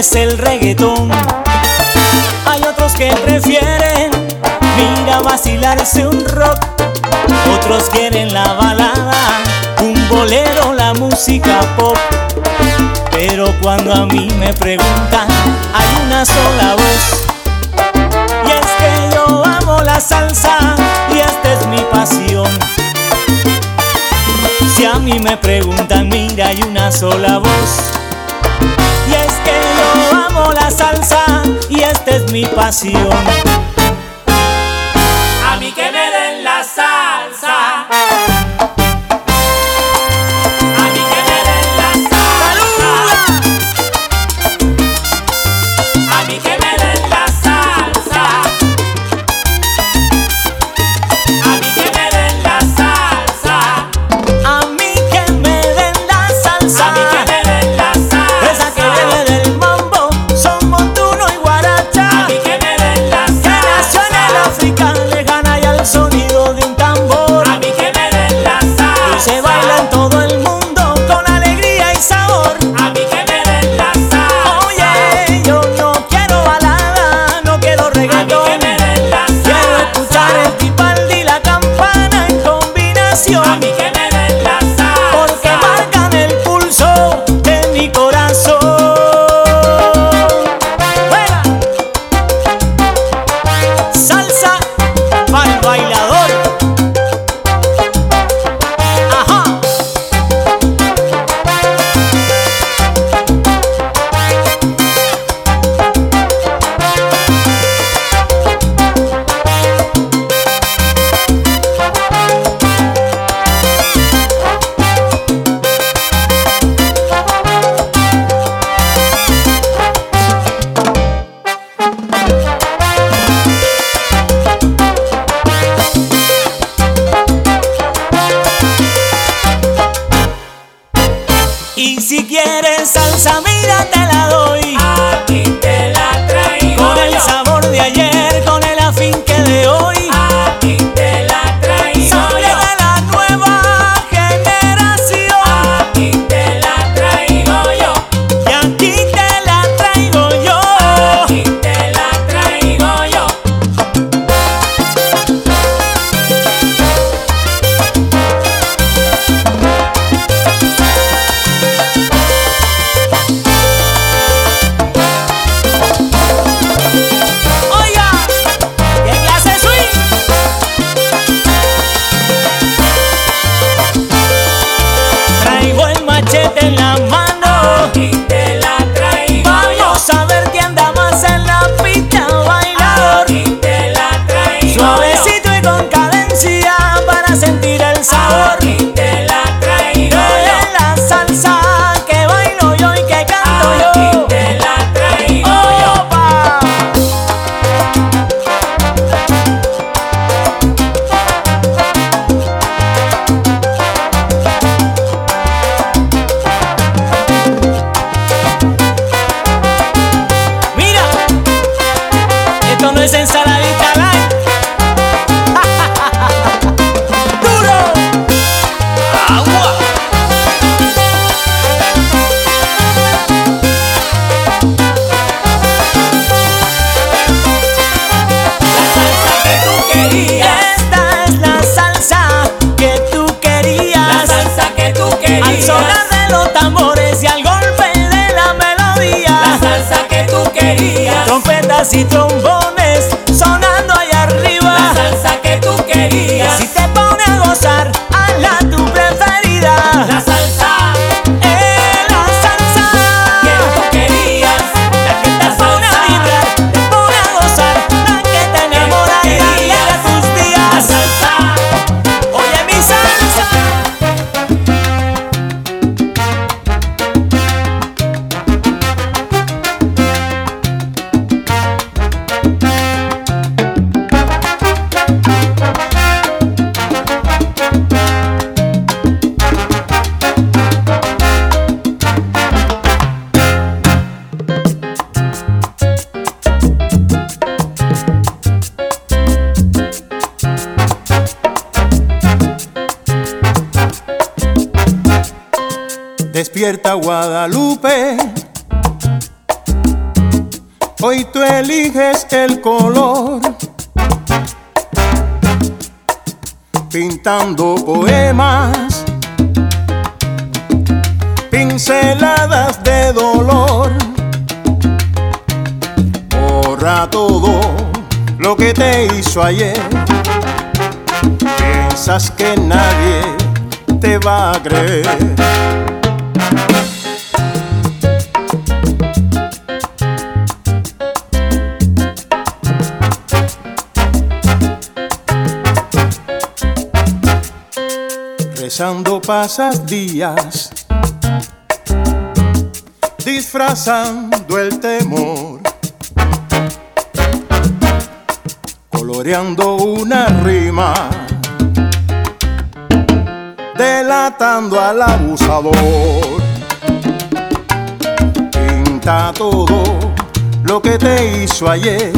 es el reggaetón. Hay otros que prefieren, mira, vacilarse un rock. Otros quieren la balada, un bolero, la música pop. Pero cuando a mí me preguntan, hay una sola voz. Y es que yo amo la salsa y esta es mi pasión. Si a mí me preguntan, mira, hay una sola voz amo la salsa y esta es mi pasión. Guadalupe. Hoy tú eliges el color, pintando poemas, pinceladas de dolor. Borra todo lo que te hizo ayer. Piensas que nadie te va a creer. pensando pasas días, disfrazando el temor, coloreando una rima, delatando al abusador. Pinta todo lo que te hizo ayer,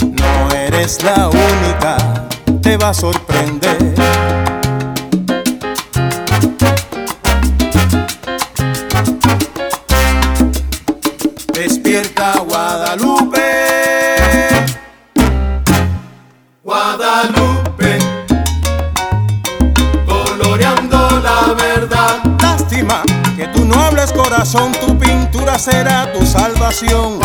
no eres la única, te va a sorprender. corazón, tu pintura será tu salvación.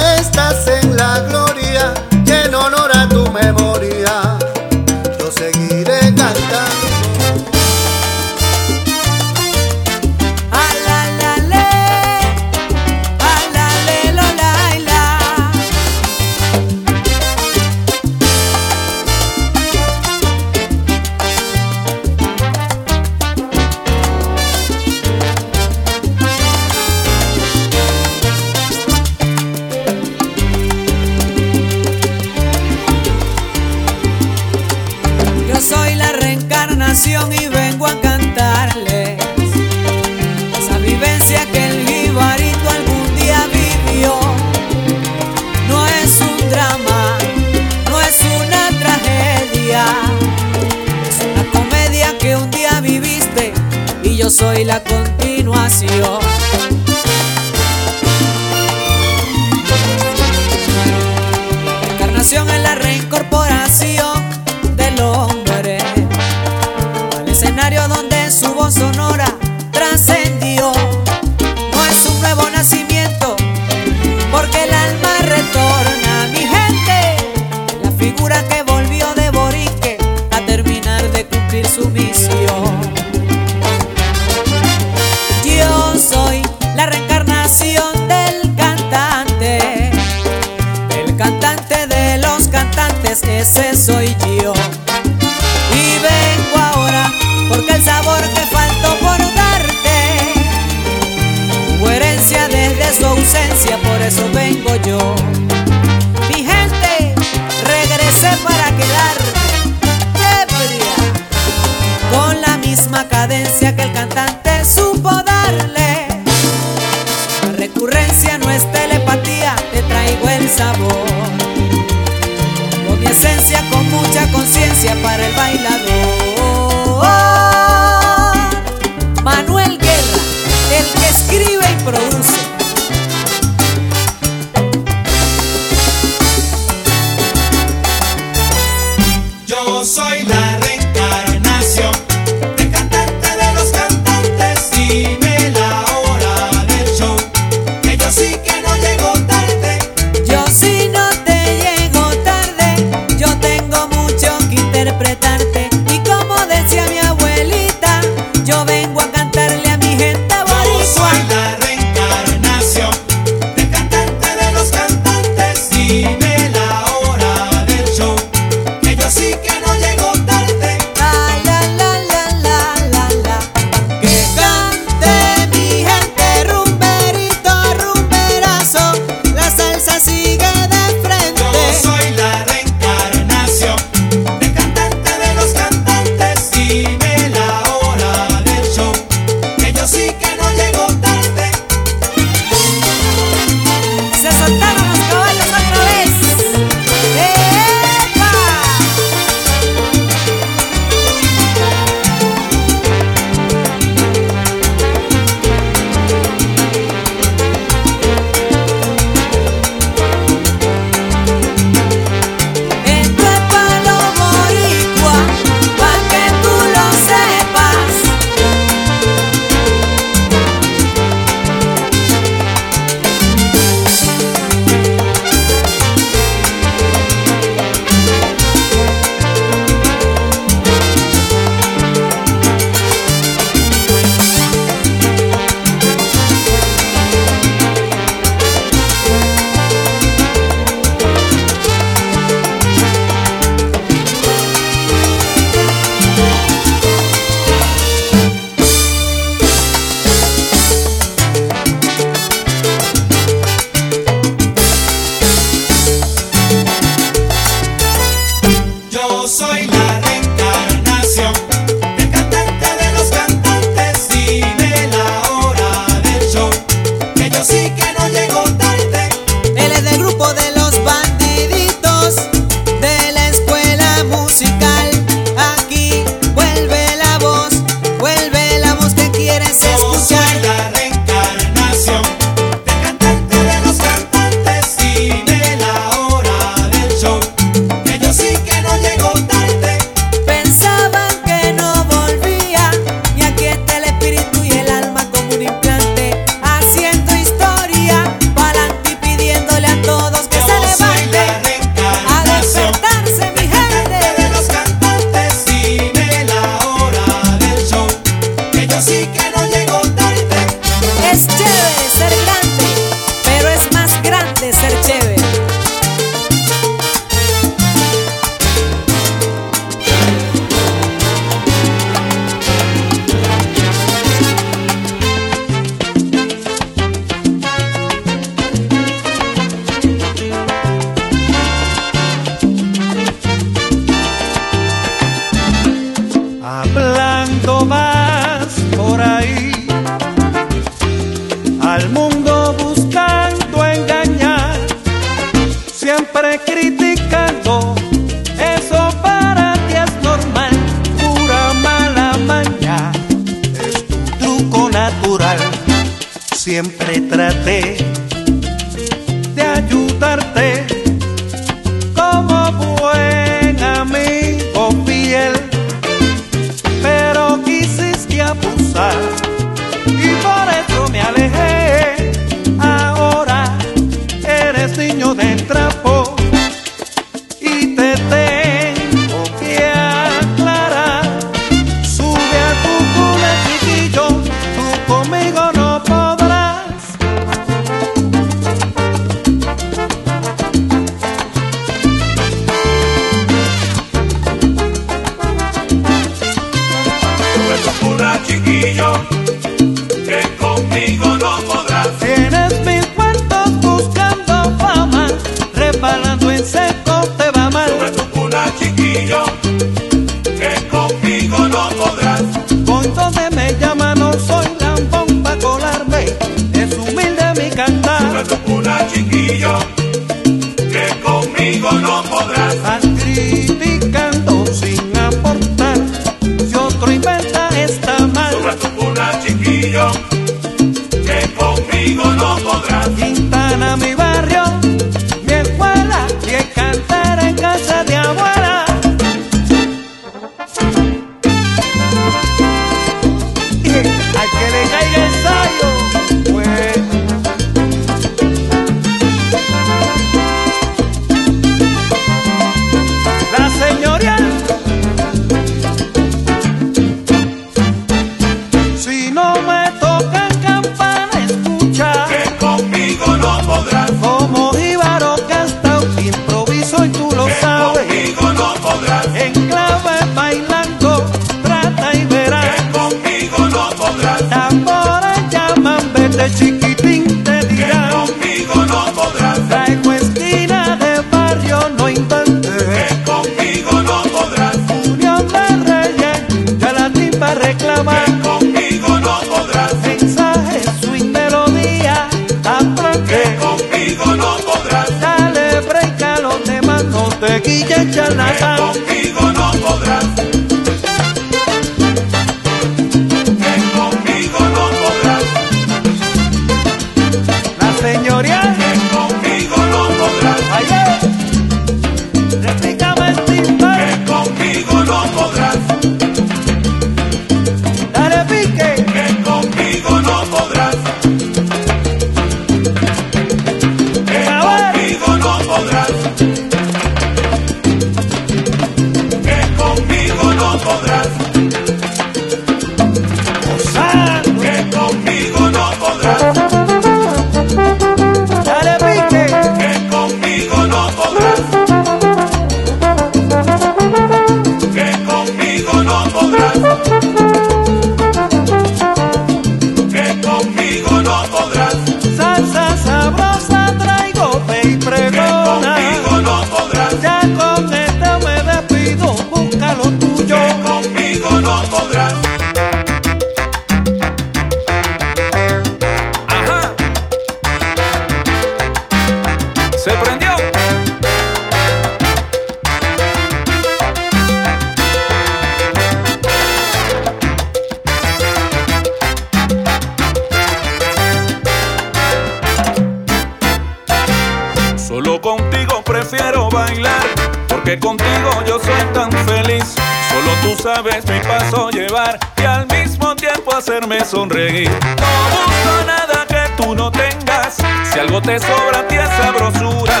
Sabes mi paso llevar y al mismo tiempo hacerme sonreír. No busco nada que tú no tengas, si algo te sobra a ti es sabrosura.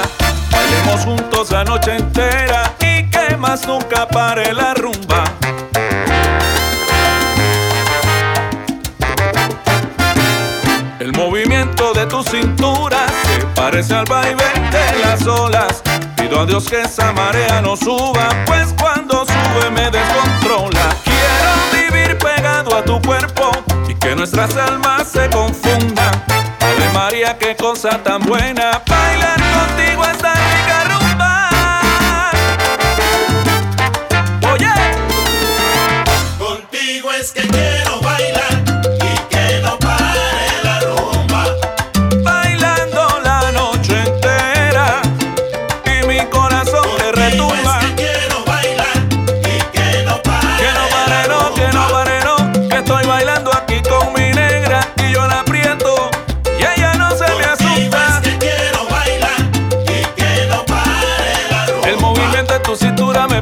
Bailemos juntos la noche entera y que más nunca pare la rumba. El movimiento de tu cintura se parece al vaivén de las olas. Pido a Dios que esa marea no suba, pues cuando sube me descontrola. A tu cuerpo y que nuestras almas se confundan. Ave María, qué cosa tan buena, bailar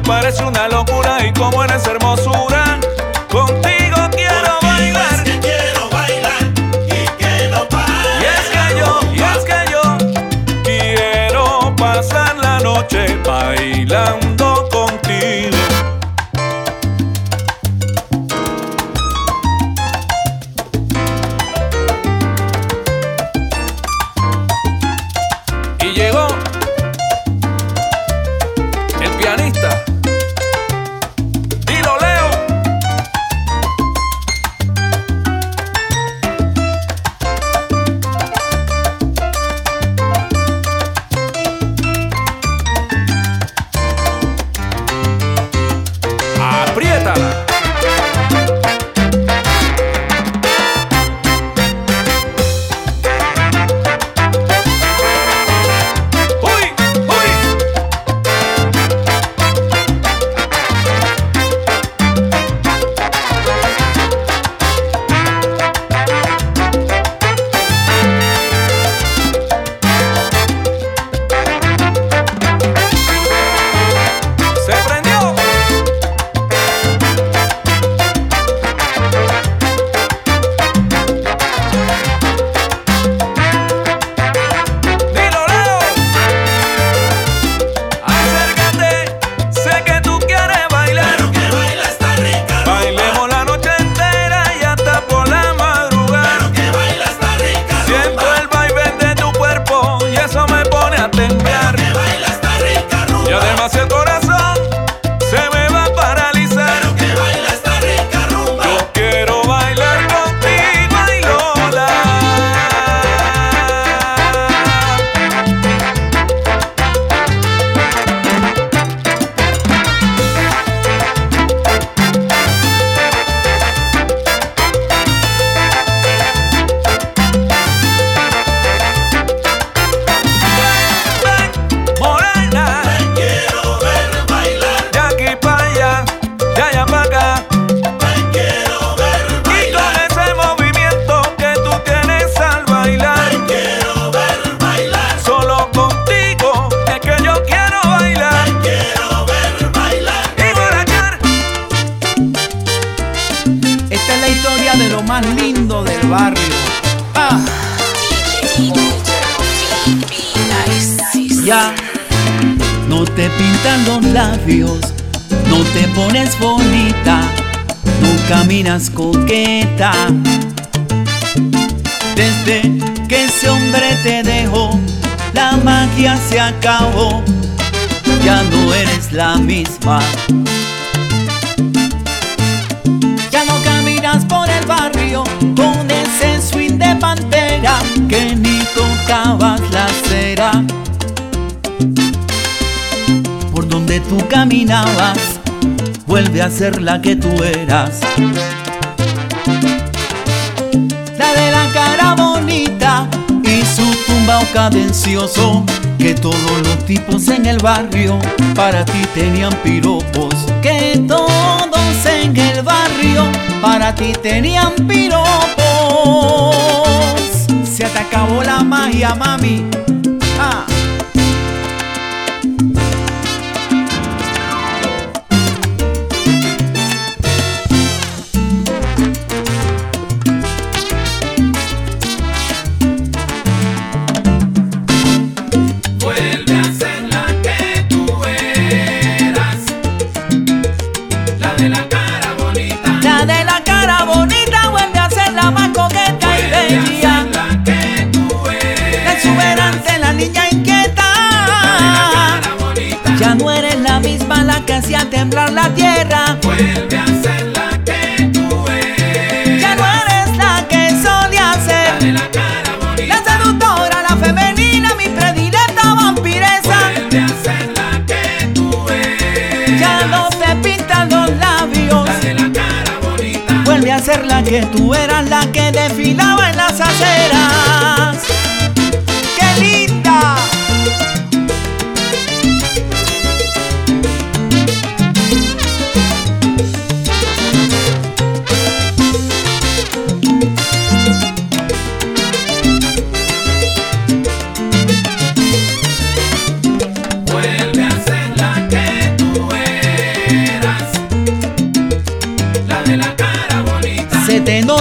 parece una locura y como eres hermosura, contigo quiero Contigo es bailar. que quiero bailar y que no pare Y es que yo, y es que yo quiero pasar la noche bailando ser la que tú eras. La de la cara bonita y su tumbao cadencioso. Que todos los tipos en el barrio para ti tenían piropos. Que todos en el barrio para ti tenían piropos. Se te acabó la magia, mami. Que hacía temblar la tierra. Vuelve a ser la que tú eras, Ya no eres la que solía ser. la cara bonita. La seductora, la femenina, mi predilecta vampiresa. Vuelve a ser la que tú eras, Ya no te pintan los labios. la de la cara bonita. Vuelve a ser la que tú eras, la que desfilaba en las aceras.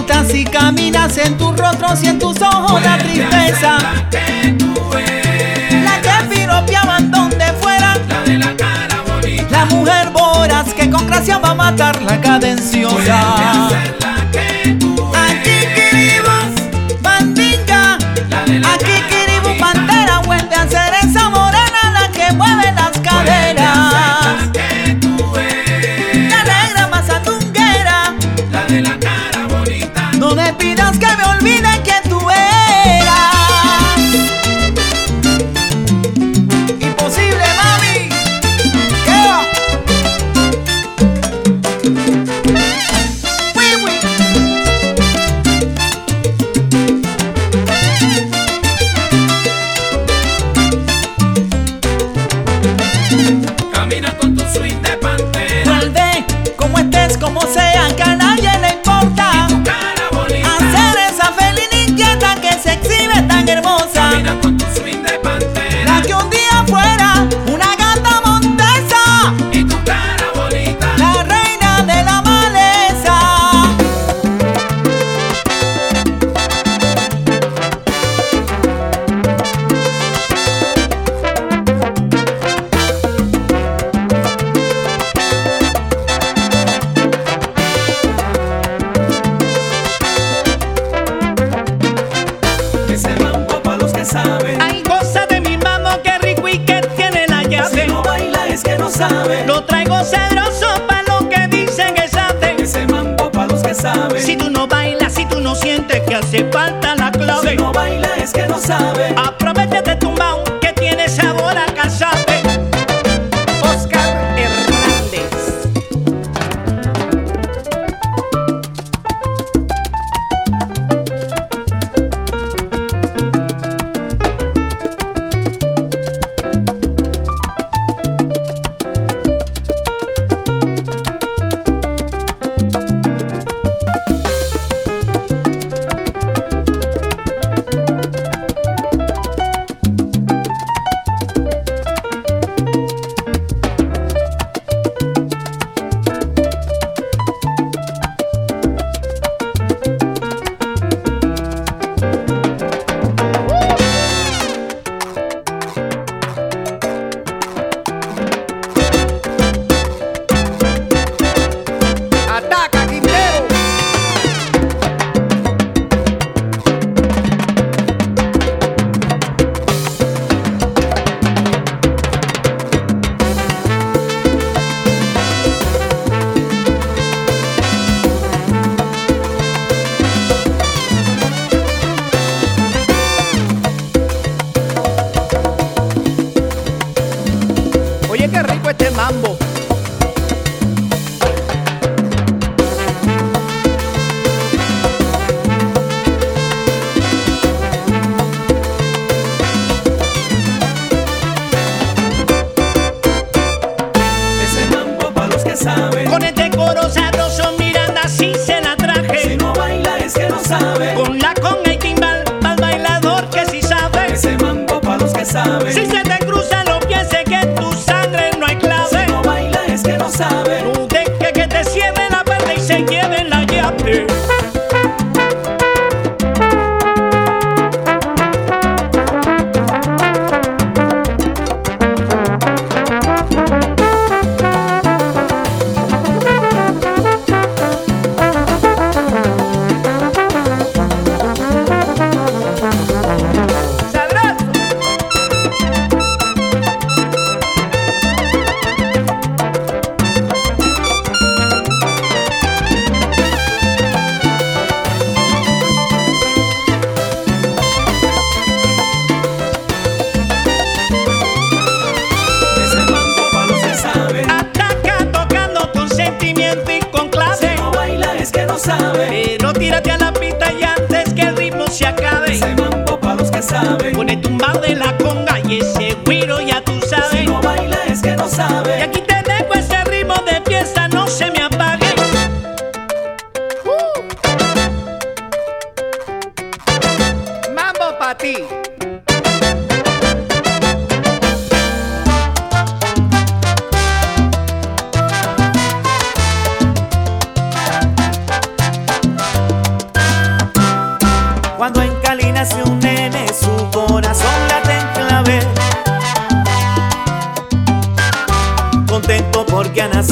Se te nota si caminas en tus rostros y en tus ojos la tristeza. La que piropeaban donde fuera. la de la cara bonita. La mujer voraz que con gracia va a matar la cadenciosa. Falta la Si clave. no baila es que no sabe.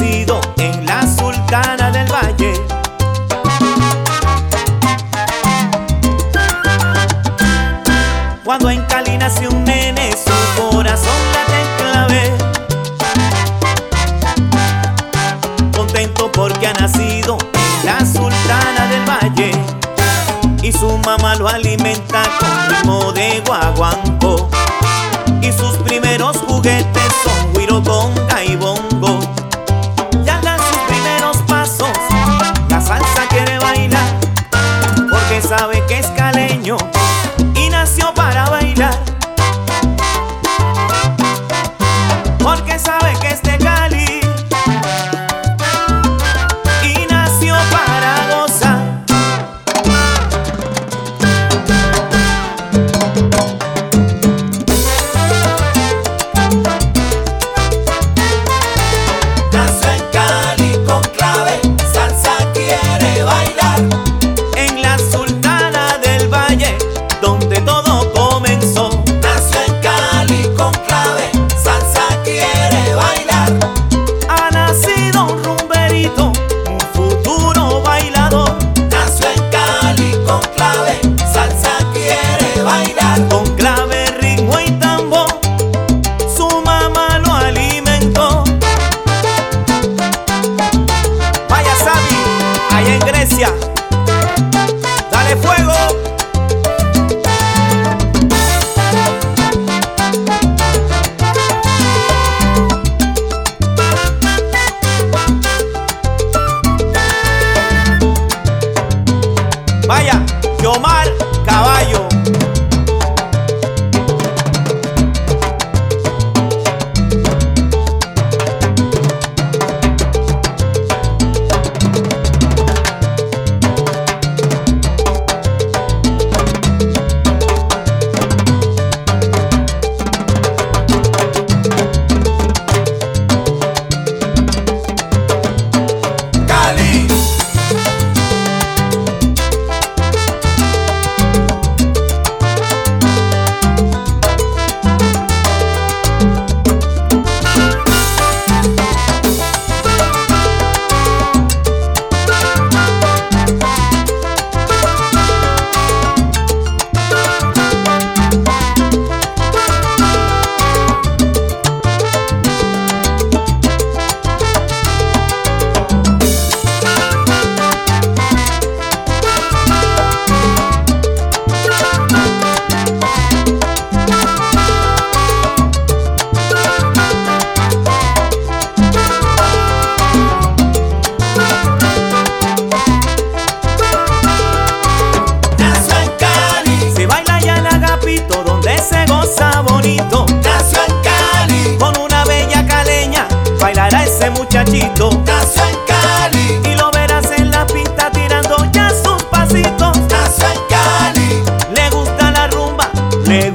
nacido en la Sultana del Valle. Cuando en Cali nació un nene, su corazón late en clave. Contento porque ha nacido en la Sultana del Valle. Y su mamá lo alimenta con ritmo de guaguanco. Y sus primeros juguetes son Wiro, Bonga.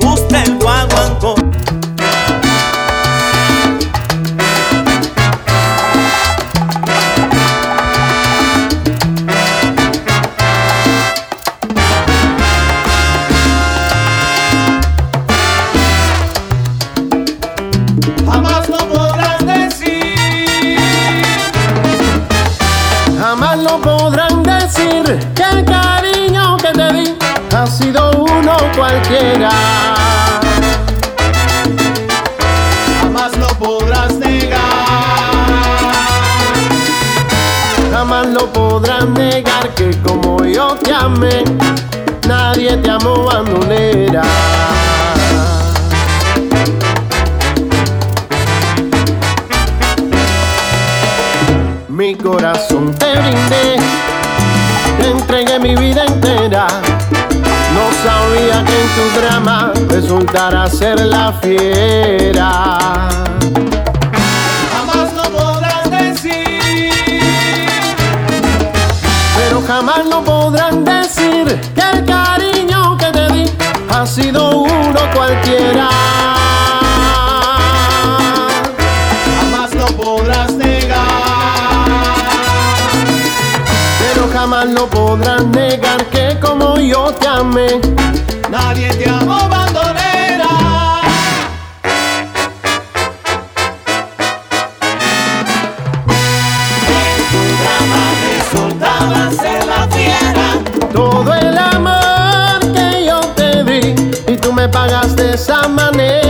Juan, Juan, jamás lo podrán decir, jamás lo podrán decir. Qué cariño que te di, ha sido uno cualquiera. no podrás negar que como yo te amé, nadie te amó bandolera. Mi corazón te brindé, te entregué mi vida entera. No sabía que en tu drama resultara ser la fiera. jamás no podrán decir que el cariño que te di ha sido uno cualquiera. Jamás no podrás negar, pero jamás no podrás negar que como yo te amé, nadie te amó. pagas de esa manera.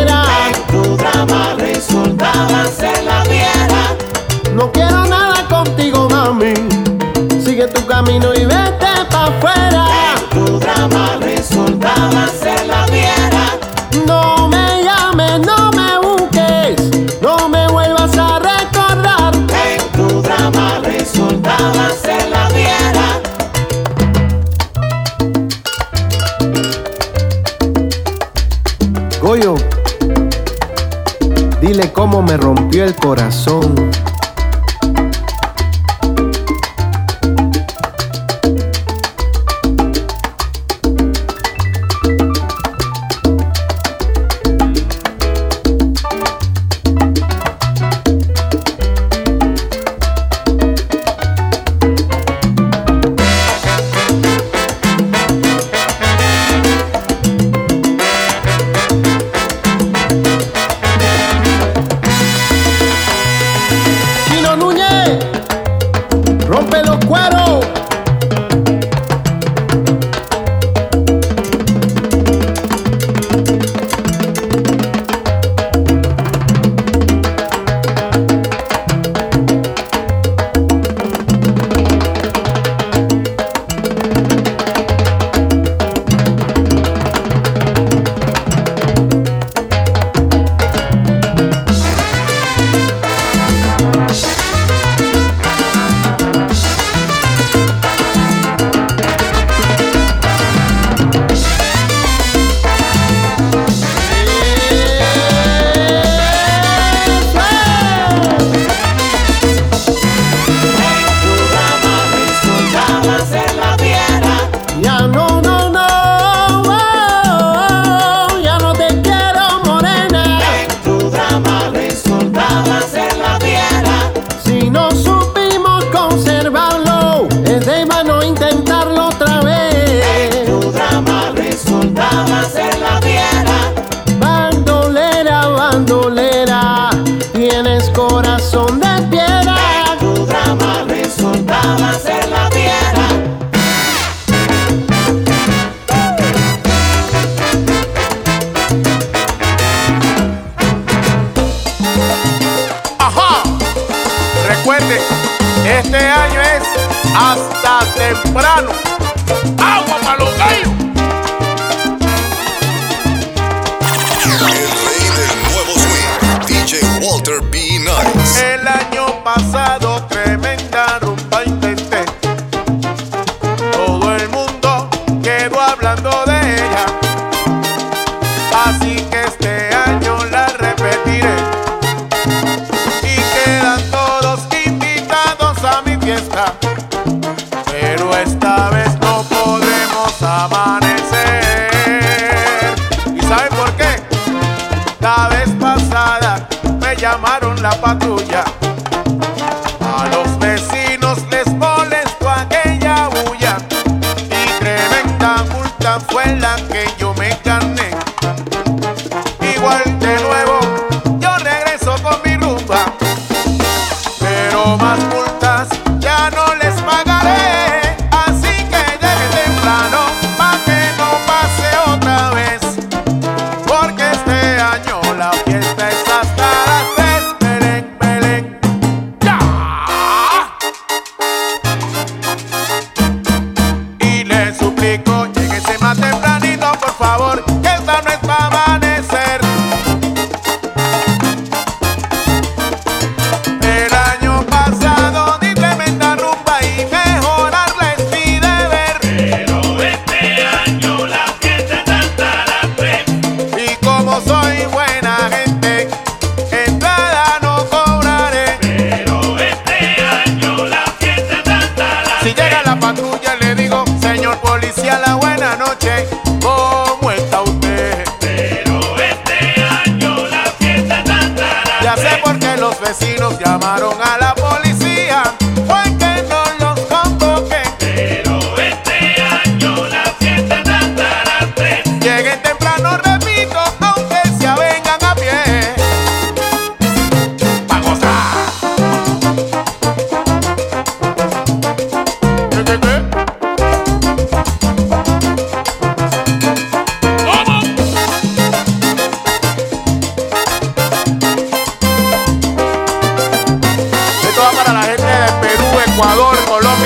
corazón.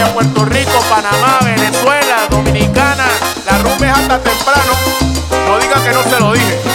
Puerto Rico, Panamá, Venezuela, Dominicana. La rumba es hasta temprano. No diga que no se lo dije.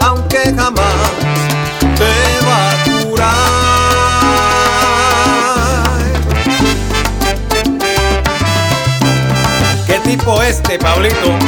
aunque jamás te va a curar. ¿Qué tipo este, Pablito?